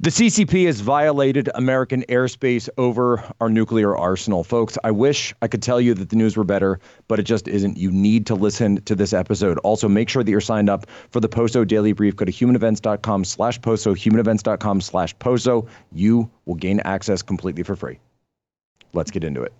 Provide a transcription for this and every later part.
The CCP has violated American airspace over our nuclear arsenal. Folks, I wish I could tell you that the news were better, but it just isn't. You need to listen to this episode. Also, make sure that you're signed up for the Poso Daily Brief. Go to humanevents.com slash Poso, humanevents.com slash Poso. You will gain access completely for free. Let's get into it.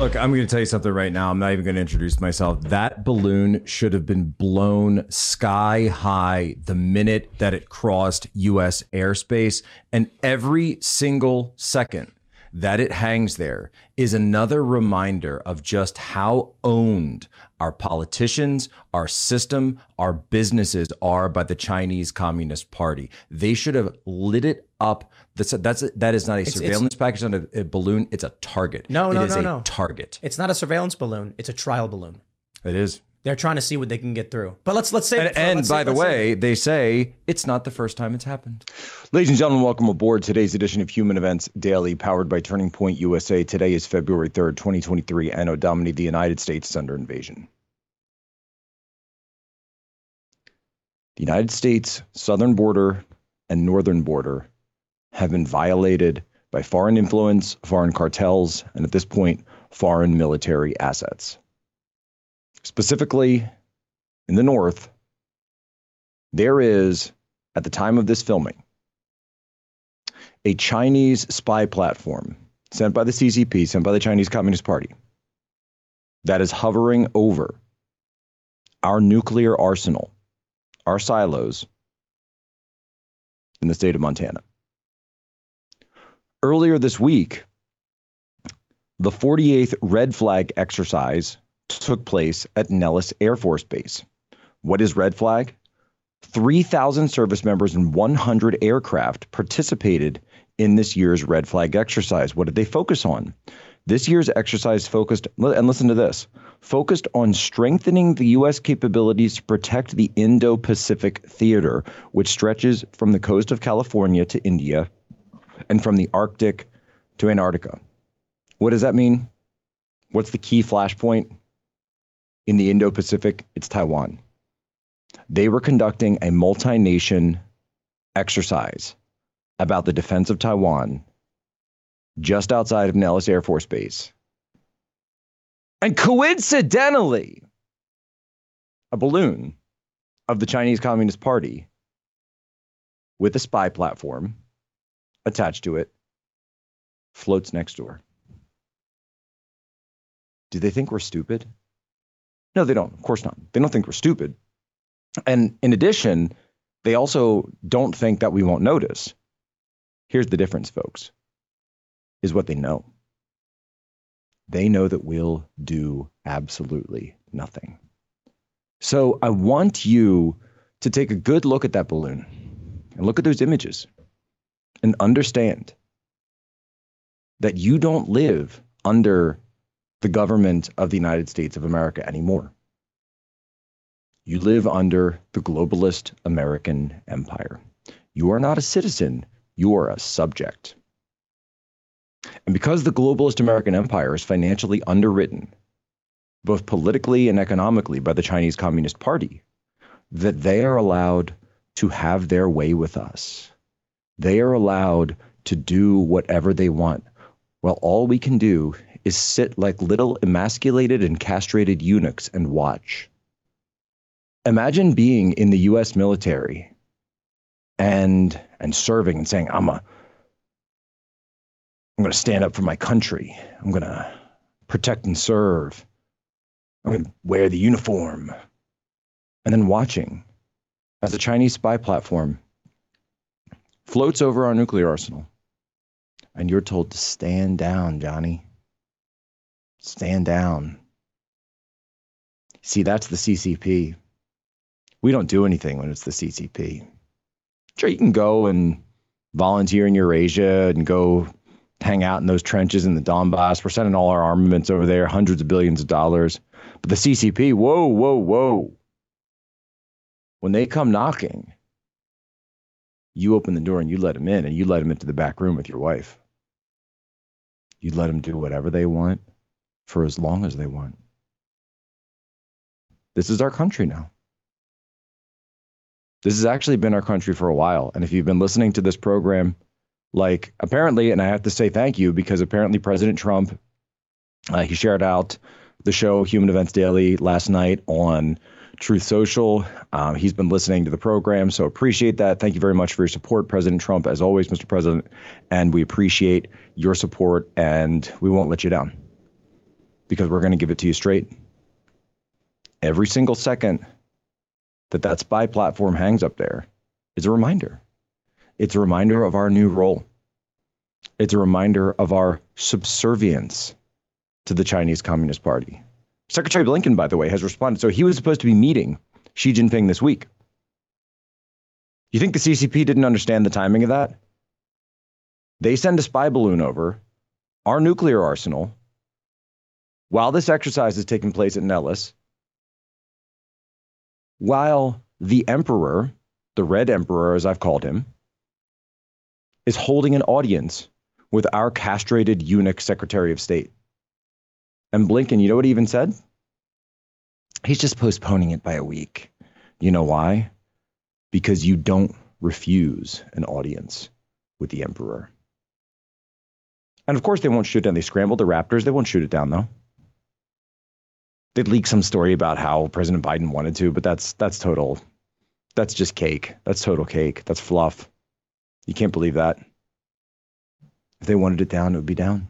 Look, I'm going to tell you something right now. I'm not even going to introduce myself. That balloon should have been blown sky high the minute that it crossed U.S. airspace. And every single second that it hangs there is another reminder of just how owned our politicians, our system, our businesses are by the Chinese Communist Party. They should have lit it up. That's a, that's a, that is not a It's- surveillance package on a, a balloon. It's a target. No, It no, is no, a no. target. It's not a surveillance balloon. It's a trial balloon. It is. They're trying to see what they can get through. But let's let's say. And, and by the way, they say it's not the first time it's happened. Ladies and gentlemen, welcome aboard today's edition of Human Events Daily, powered by Turning Point USA. Today is February 3rd, 2023, Anno Domini, the United States is under invasion. The United States southern border and northern border have been violated by foreign influence, foreign cartels, and at this point, foreign military assets. Specifically, in the north, there is, at the time of this filming, a Chinese spy platform sent by the CCP, sent by the Chinese Communist Party, that is hovering over our nuclear arsenal, our silos in the state of Montana. Earlier this week, the 48th Red Flag exercise took place at Nellis Air Force Base. What is Red Flag? 3,000 service members and 100 aircraft participated in this year's Red Flag exercise. What did they focus on? This year's exercise focused, and listen to this, focused on strengthening the U.S. capabilities to protect the Indo Pacific theater, which stretches from the coast of California to India and from the Arctic to Antarctica. What does that mean? What's the key flashpoint? In the Indo Pacific, it's Taiwan. They were conducting a multi nation exercise about the defense of Taiwan just outside of Nellis Air Force Base. And coincidentally, a balloon of the Chinese Communist Party with a spy platform attached to it floats next door. Do they think we're stupid? No, they don't. Of course not. They don't think we're stupid. And in addition, they also don't think that we won't notice. Here's the difference, folks, is what they know. They know that we'll do absolutely nothing. So I want you to take a good look at that balloon and look at those images and understand that you don't live under the government of the United States of America anymore. You live under the globalist American empire. You are not a citizen, you are a subject. And because the globalist American empire is financially underwritten, both politically and economically, by the Chinese Communist Party, that they are allowed to have their way with us. They are allowed to do whatever they want. Well, all we can do is sit like little emasculated and castrated eunuchs and watch. Imagine being in the US military and and serving and saying, I'm a I'm gonna stand up for my country. I'm gonna protect and serve. I'm gonna wear the uniform. And then watching as a Chinese spy platform floats over our nuclear arsenal. And you're told to stand down, Johnny. Stand down. See, that's the CCP. We don't do anything when it's the CCP. Sure, you can go and volunteer in Eurasia and go hang out in those trenches in the Donbass. We're sending all our armaments over there, hundreds of billions of dollars. But the CCP, whoa, whoa, whoa. When they come knocking, you open the door and you let them in and you let them into the back room with your wife. You let them do whatever they want for as long as they want. This is our country now. This has actually been our country for a while. And if you've been listening to this program, like apparently, and I have to say thank you because apparently President Trump, uh, he shared out the show Human Events Daily last night on Truth Social. Um, he's been listening to the program, so appreciate that. Thank you very much for your support, President Trump, as always, Mr. President. And we appreciate your support, and we won't let you down because we're going to give it to you straight. Every single second that that spy platform hangs up there is a reminder. It's a reminder of our new role. It's a reminder of our subservience to the Chinese Communist Party. Secretary Blinken, by the way, has responded. So he was supposed to be meeting Xi Jinping this week. You think the CCP didn't understand the timing of that? They send a spy balloon over our nuclear arsenal while this exercise is taking place at Nellis, while the emperor, the Red Emperor, as I've called him, is holding an audience with our castrated eunuch Secretary of State. And Blinken, you know what he even said? He's just postponing it by a week. You know why? Because you don't refuse an audience with the emperor. And of course, they won't shoot down. They scrambled the Raptors. They won't shoot it down, though. They'd leak some story about how President Biden wanted to, but that's that's total. That's just cake. That's total cake. That's fluff. You can't believe that. If they wanted it down, it would be down.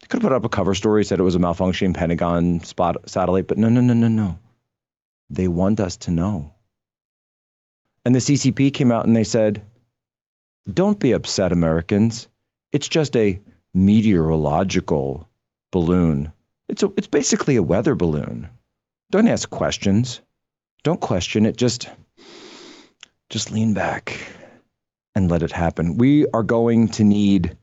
They could have put up a cover story, said it was a malfunctioning Pentagon spot satellite, but no, no, no, no, no. They want us to know. And the CCP came out and they said, don't be upset, Americans. It's just a meteorological balloon. It's, a, it's basically a weather balloon. Don't ask questions. Don't question it. Just, just lean back and let it happen. We are going to need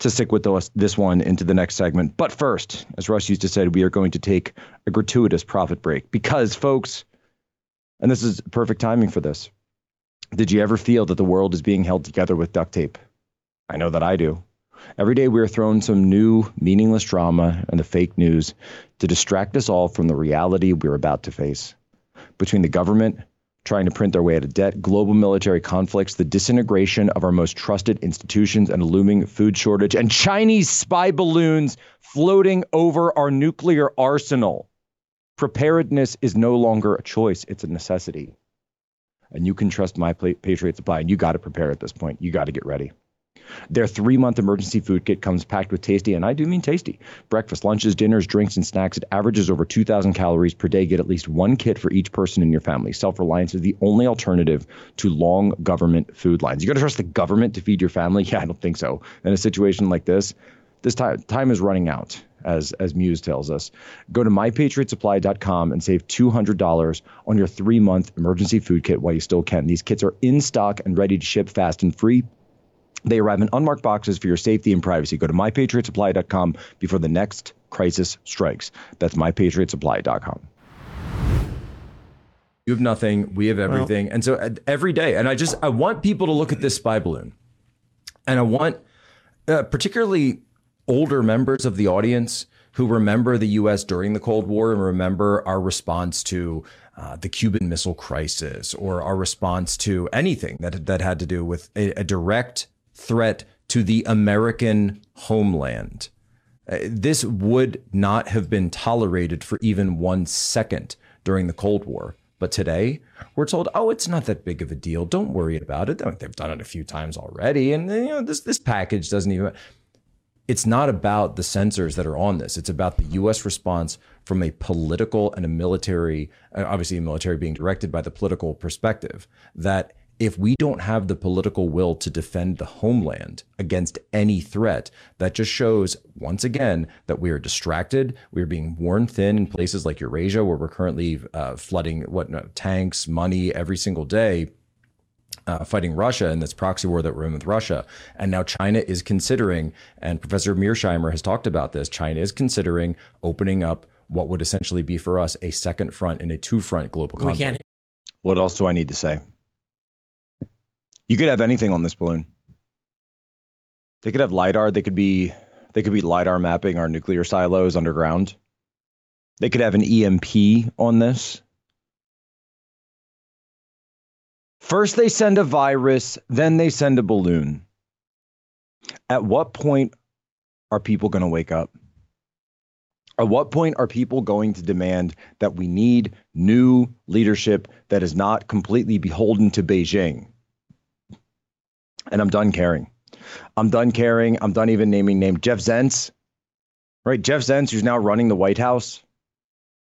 to stick with those, this one into the next segment. But first, as Russ used to say, we are going to take a gratuitous profit break because, folks, and this is perfect timing for this. Did you ever feel that the world is being held together with duct tape? I know that I do. Every day we are thrown some new, meaningless drama and the fake news to distract us all from the reality we're about to face. Between the government, trying to print their way out of debt, global military conflicts, the disintegration of our most trusted institutions, and a looming food shortage, and Chinese spy balloons floating over our nuclear arsenal. Preparedness is no longer a choice, it's a necessity. And you can trust my Patriot Supply, and you got to prepare at this point. You got to get ready. Their three month emergency food kit comes packed with tasty, and I do mean tasty, breakfast, lunches, dinners, drinks, and snacks. It averages over 2,000 calories per day. Get at least one kit for each person in your family. Self reliance is the only alternative to long government food lines. You got to trust the government to feed your family? Yeah, I don't think so. In a situation like this, this time, time is running out as as Muse tells us. Go to mypatriotsupply.com and save $200 on your 3-month emergency food kit while you still can. These kits are in stock and ready to ship fast and free. They arrive in unmarked boxes for your safety and privacy. Go to mypatriotsupply.com before the next crisis strikes. That's mypatriotsupply.com. You have nothing. We have everything. Well, and so uh, every day, and I just, I want people to look at this spy balloon. And I want uh, particularly older members of the audience who remember the US during the Cold War and remember our response to uh, the Cuban Missile Crisis or our response to anything that, that had to do with a, a direct threat to the American homeland. Uh, this would not have been tolerated for even one second during the Cold War. But today, we're told, oh, it's not that big of a deal. Don't worry about it. They've done it a few times already. And you know, this this package doesn't even it's not about the sensors that are on this. It's about the U.S. response from a political and a military, uh, obviously, a military being directed by the political perspective. That if we don't have the political will to defend the homeland against any threat, that just shows once again that we are distracted. We are being worn thin in places like Eurasia, where we're currently uh, flooding what no, tanks, money every single day. Uh, fighting Russia in this proxy war that we're in with Russia. And now China is considering, and Professor Mearsheimer has talked about this, China is considering opening up what would essentially be for us a second front in a two front global conflict. What else do I need to say? You could have anything on this balloon. They could have lidar. They could be They could be LIDAR mapping our nuclear silos underground. They could have an EMP on this. First, they send a virus, then they send a balloon. At what point are people going to wake up? At what point are people going to demand that we need new leadership that is not completely beholden to Beijing? And I'm done caring. I'm done caring. I'm done even naming names. Jeff Zients, right? Jeff Zients, who's now running the White House,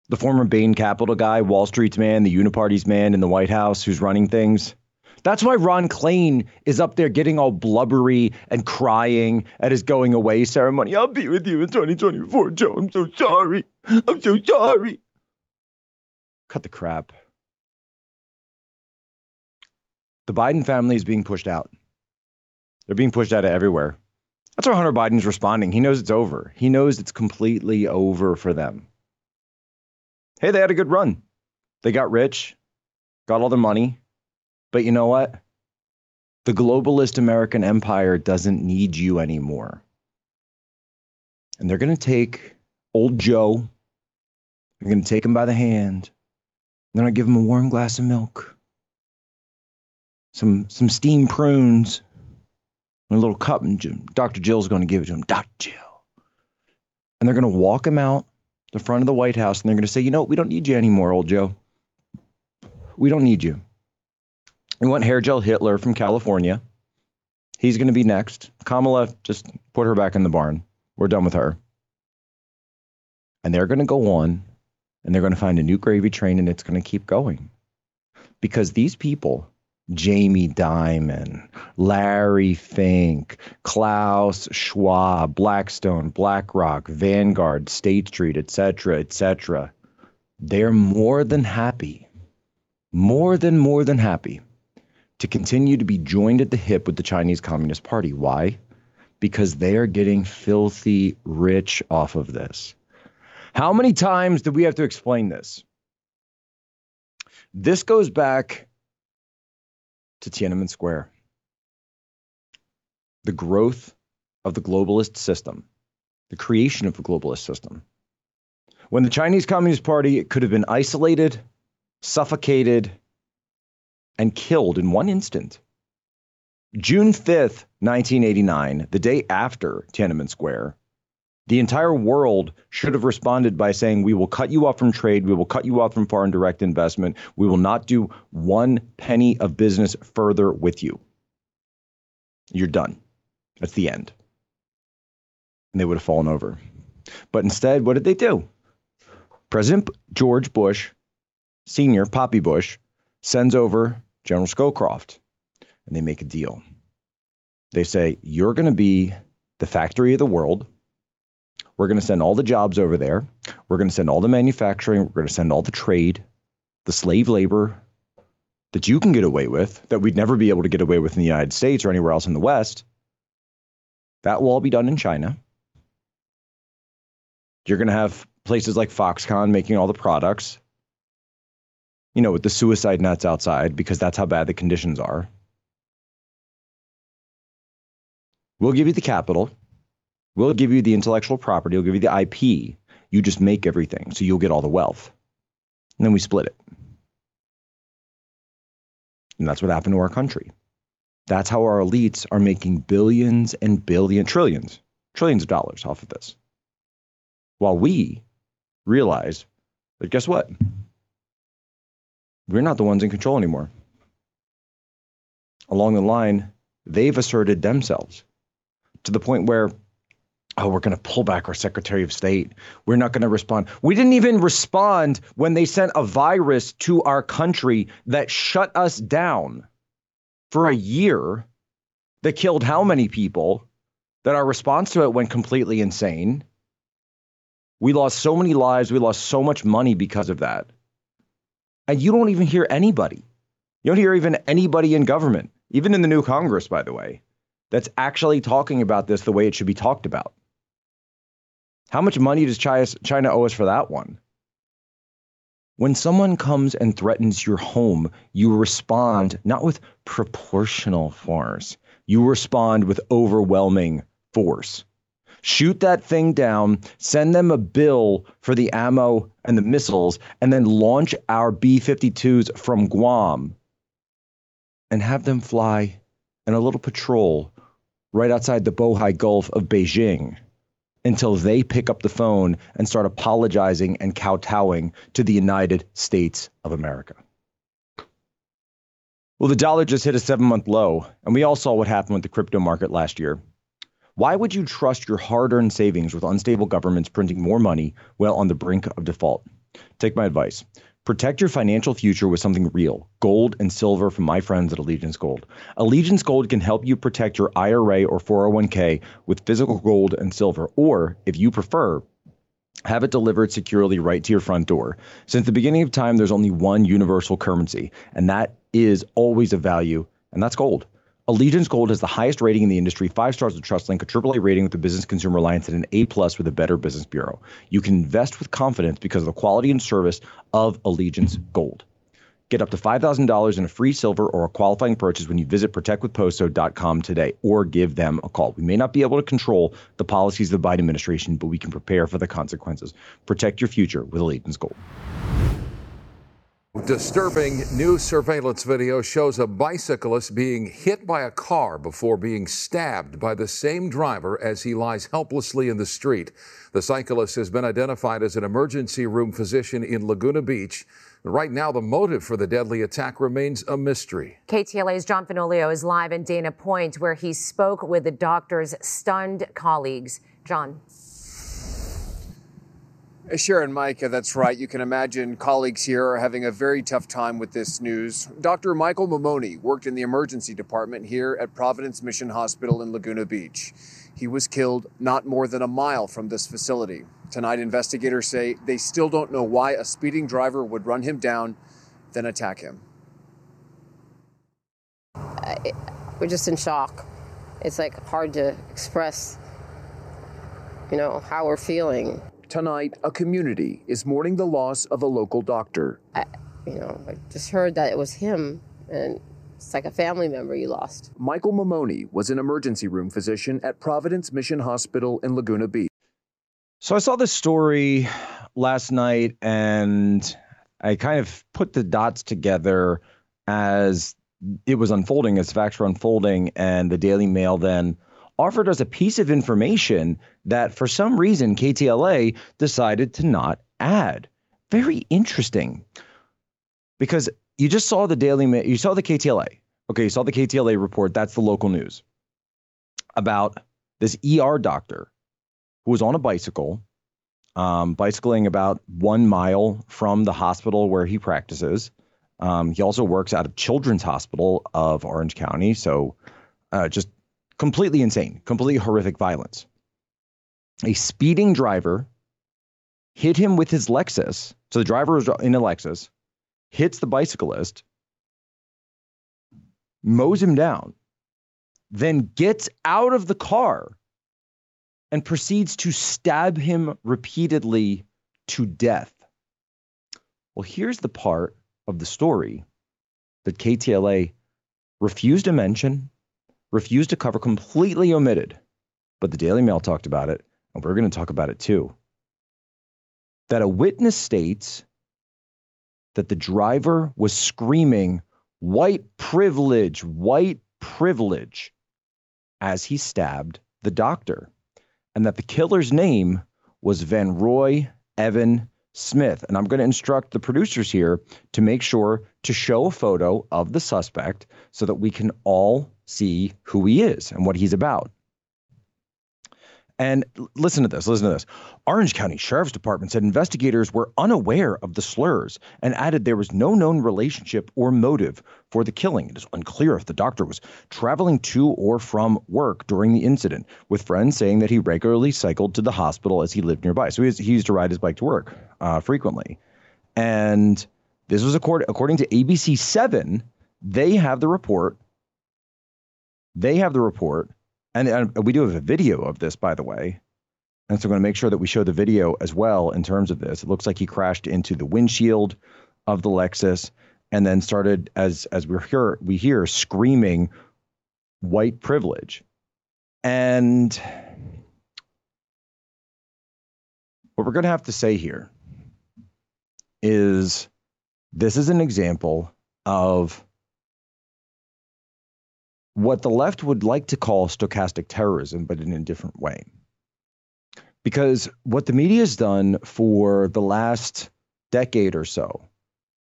the former Bain Capital guy, Wall Street's man, the Uniparty's man in the White House who's running things. That's why Ron Klain is up there getting all blubbery and crying at his going away ceremony. I'll be with you in 2024, Joe. I'm so sorry. I'm so sorry. Cut the crap. The Biden family is being pushed out. They're being pushed out of everywhere. That's why Hunter Biden's responding. He knows it's over. He knows it's completely over for them. Hey, they had a good run. They got rich, got all the money, but you know what? The globalist American empire doesn't need you anymore. And they're going to take old Joe, they're going to take him by the hand, they're going to give him a warm glass of milk, some, some steamed prunes, a little cup, and Dr. Jill's going to give it to him. Dr. Jill. And they're going to walk him out the front of the White House and they're going to say, you know, we don't need you anymore, old Joe. We don't need you. We want hair gel Hitler from California. He's going to be next. Kamala, just put her back in the barn. We're done with her. And they're going to go on and they're going to find a new gravy train and it's going to keep going. Because these people, Jamie Dimon, Larry Fink, Klaus Schwab, Blackstone, BlackRock, Vanguard, State Street, etc., etc., they're more than happy, more than more than happy to continue to be joined at the hip with the Chinese Communist Party. Why? Because they are getting filthy rich off of this. How many times do we have to explain this? This goes back to Tiananmen Square. The growth of the globalist system, the creation of the globalist system. When the Chinese Communist Party could have been isolated, suffocated, and killed in one instant. June 5th, 1989, the day after Tiananmen Square, the entire world should have responded by saying, We will cut you off from trade. We will cut you off from foreign direct investment. We will not do one penny of business further with you. You're done. That's the end. And they would have fallen over. But instead, what did they do? President George Bush, Senior, Poppy Bush, sends over General Scowcroft, and they make a deal. They say, You're going to be the factory of the world. We're going to send all the jobs over there. We're going to send all the manufacturing. We're going to send all the trade, the slave labor that you can get away with, that we'd never be able to get away with in the United States or anywhere else in the West. That will all be done in China. You're going to have places like Foxconn making all the products you know, with the suicide nets outside because that's how bad the conditions are. We'll give you the capital. We'll give you the intellectual property. We'll give you the IP. You just make everything, so you'll get all the wealth. And then we split it. And that's what happened to our country. That's how our elites are making billions and billion, trillions, trillions of dollars off of this. While we realize that guess what? we're not the ones in control anymore. Along the line, they've asserted themselves to the point where, oh, we're going to pull back our Secretary of State. We're not going to respond. We didn't even respond when they sent a virus to our country that shut us down for a year, that killed how many people, that our response to it went completely insane. We lost so many lives. We lost so much money because of that. And you don't even hear anybody. You don't hear even anybody in government, even in the new Congress, by the way, that's actually talking about this the way it should be talked about. How much money does China owe us for that one? When someone comes and threatens your home, you respond not with proportional force, you respond with overwhelming force. shoot that thing down, send them a bill for the ammo and the missiles, and then launch our B 52s from Guam and have them fly in a little patrol right outside the Bohai Gulf of Beijing until they pick up the phone and start apologizing and kowtowing to the United States of America. Well, the dollar just hit a seven month low, and we all saw what happened with the crypto market last year. Why would you trust your hard earned savings with unstable governments printing more money while on the brink of default? Take my advice. Protect your financial future with something real gold and silver from my friends at Allegiance Gold. Allegiance Gold can help you protect your IRA or 401k with physical gold and silver, or if you prefer, have it delivered securely right to your front door. Since the beginning of time, there's only one universal currency, and that is always of value, and that's gold. Allegiance Gold has the highest rating in the industry, five stars with TrustLink, a AAA rating with the Business Consumer Alliance, and an A plus with the Better Business Bureau. You can invest with confidence because of the quality and service of Allegiance Gold. Get up to $5,000 in a free silver or a qualifying purchase when you visit protectwithposo.com today or give them a call. We may not be able to control the policies of the Biden administration, but we can prepare for the consequences. Protect your future with Allegiance Gold. Disturbing new surveillance video shows a bicyclist being hit by a car before being stabbed by the same driver as he lies helplessly in the street. The cyclist has been identified as an emergency room physician in Laguna Beach. Right now, the motive for the deadly attack remains a mystery. KTLA's John Finolio is live in Dana Point, where he spoke with the doctor's stunned colleagues. John. Uh, Sharon Micah, that's right. You can imagine colleagues here are having a very tough time with this news. Dr. Michael Mammone worked in the emergency department here at Providence Mission Hospital in Laguna Beach. He was killed not more than a mile from this facility. Tonight, investigators say they still don't know why a speeding driver would run him down, then attack him. I, we're just in shock. It's like hard to express, you know, how we're feeling. Tonight, a community is mourning the loss of a local doctor. I, you know, I just heard that it was him, and it's like a family member you lost. Michael Mammone was an emergency room physician at Providence Mission Hospital in Laguna Beach. So I saw this story last night and I kind of put the dots together as it was unfolding, as facts were unfolding, and the Daily Mail then offered us a piece of information that for some reason KTLA decided to not add. Very interesting. Because you just saw the Daily Mail, you saw the KTLA. Okay, you saw the KTLA report. That's the local news about this ER doctor who was on a bicycle, um, bicycling about one mile from the hospital where he practices. Um, he also works out of Children's Hospital of Orange County. So uh, just completely insane, completely horrific violence. A speeding driver hit him with his Lexus. So the driver was in a Lexus, hits the bicyclist, mows him down, then gets out of the car and proceeds to stab him repeatedly to death. Well, here's the part of the story that KTLA refused to mention refused to cover, completely omitted. But the Daily Mail talked about it, and we're going to talk about it too. That a witness states that the driver was screaming, white privilege, white privilege, as he stabbed the doctor, and that the killer's name was Van Roy Evan Smith. And I'm going to instruct the producers here to make sure to show a photo of the suspect so that we can all see who he is and what he's about. And listen to this, listen to this. Orange County Sheriff's Department said investigators were unaware of the slurs and added there was no known relationship or motive for the killing. It is unclear if the doctor was traveling to or from work during the incident, with friends saying that he regularly cycled to the hospital as he lived nearby. So he, used to ride his bike to work uh, frequently. And this was according, according to ABC 7, they have the report they have the report, and, and we do have a video of this, by the way. And so I'm going to make sure that we show the video as well in terms of this. It looks like he crashed into the windshield of the Lexus and then started as as we hear we hear screaming white privilege. And what we're going to have to say here is this is an example of what the left would like to call stochastic terrorism, but in a different way. Because what the media has done for the last decade or so,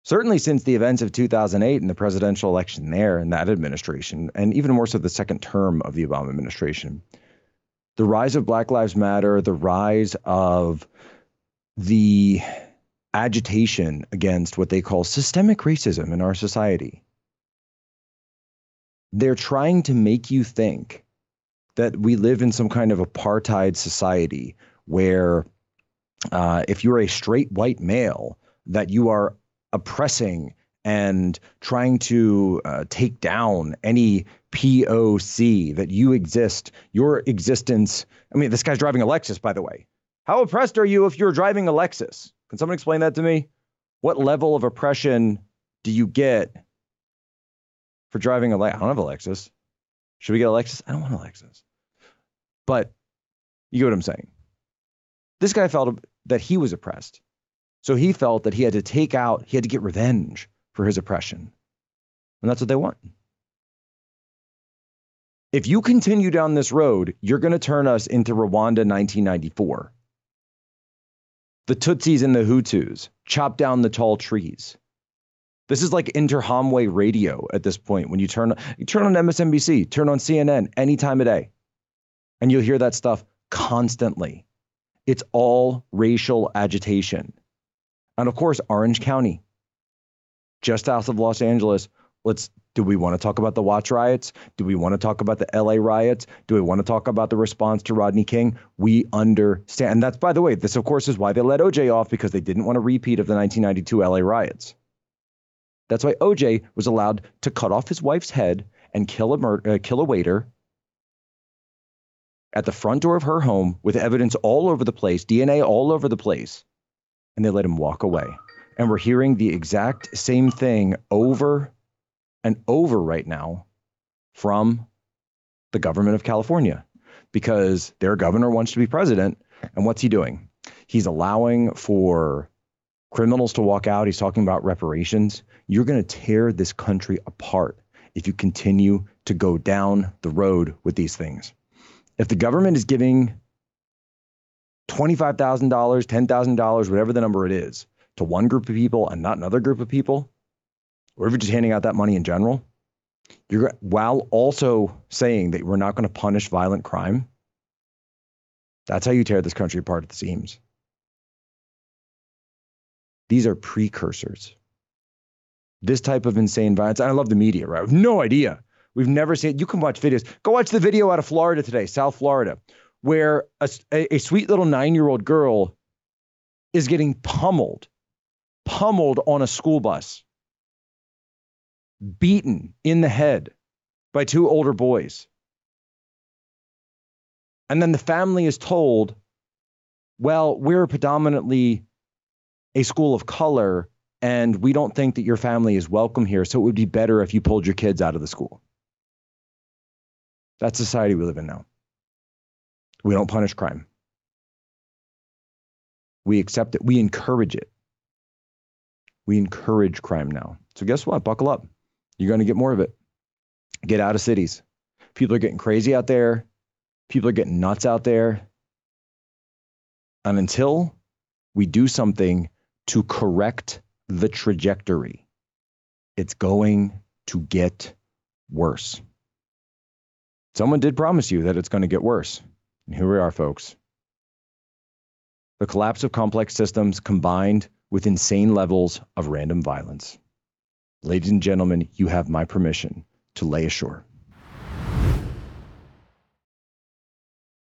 certainly since the events of 2008 and the presidential election there and that administration, and even more so the second term of the Obama administration, the rise of Black Lives Matter, the rise of the agitation against what they call systemic racism in our society. They're trying to make you think that we live in some kind of apartheid society where uh, if you're a straight white male, that you are oppressing and trying to uh, take down any POC that you exist, your existence. I mean, this guy's driving a Lexus, by the way. How oppressed are you if you're driving a Lexus? Can someone explain that to me? What level of oppression do you get for driving a? I don't have a Lexus. Should we get a Lexus? I don't want a Lexus. But you get what I'm saying. This guy felt that he was oppressed. So he felt that he had to take out, he had to get revenge for his oppression. And that's what they want. If you continue down this road, you're going to turn us into Rwanda 1994. The Tutsis and the Hutus chop down the tall trees. This is like Interahamwe radio at this point. When you turn you turn on MSNBC, turn on CNN any time of day, and you'll hear that stuff constantly. It's all racial agitation. And of course, Orange County, just south of Los Angeles. Let's do we want to talk about the Watts riots? Do we want to talk about the LA riots? Do we want to talk about the response to Rodney King? We understand. And that's, by the way, this, of course, is why they let OJ off because they didn't want a repeat of the 1992 LA riots. That's why OJ was allowed to cut off his wife's head and kill a, mur- uh, kill a waiter at the front door of her home with evidence all over the place, DNA all over the place, and they let him walk away. And we're hearing the exact same thing over and over right now from the government of California because their governor wants to be president. And what's he doing? He's allowing for criminals to walk out. He's talking about reparations. You're going to tear this country apart if you continue to go down the road with these things. If the government is giving $25,000, $10,000, whatever the number it is, to one group of people and not another group of people, or if you're just handing out that money in general, you're while also saying that we're not going to punish violent crime. That's how you tear this country apart at the seams. These are precursors. This type of insane violence. I love the media, right? I have no idea. We've never seen. it. You can watch videos. Go watch the video out of Florida today, South Florida, where a, a, a sweet little nine-year-old girl is getting pummeled, pummeled on a school bus beaten in the head by two older boys. And then the family is told, well, we're predominantly a school of color and we don't think that your family is welcome here. So it would be better if you pulled your kids out of the school. That's society we live in now. We don't punish crime. We accept it. We encourage it. We encourage crime now. So guess what? Buckle up. You're going to get more of it. Get out of cities. People are getting crazy out there. People are getting nuts out there. And until we do something to correct the trajectory, it's going to get worse. Someone did promise you that it's going to get worse. And here we are, folks. The collapse of complex systems combined with insane levels of random violence. Ladies and gentlemen, you have my permission to lay ashore.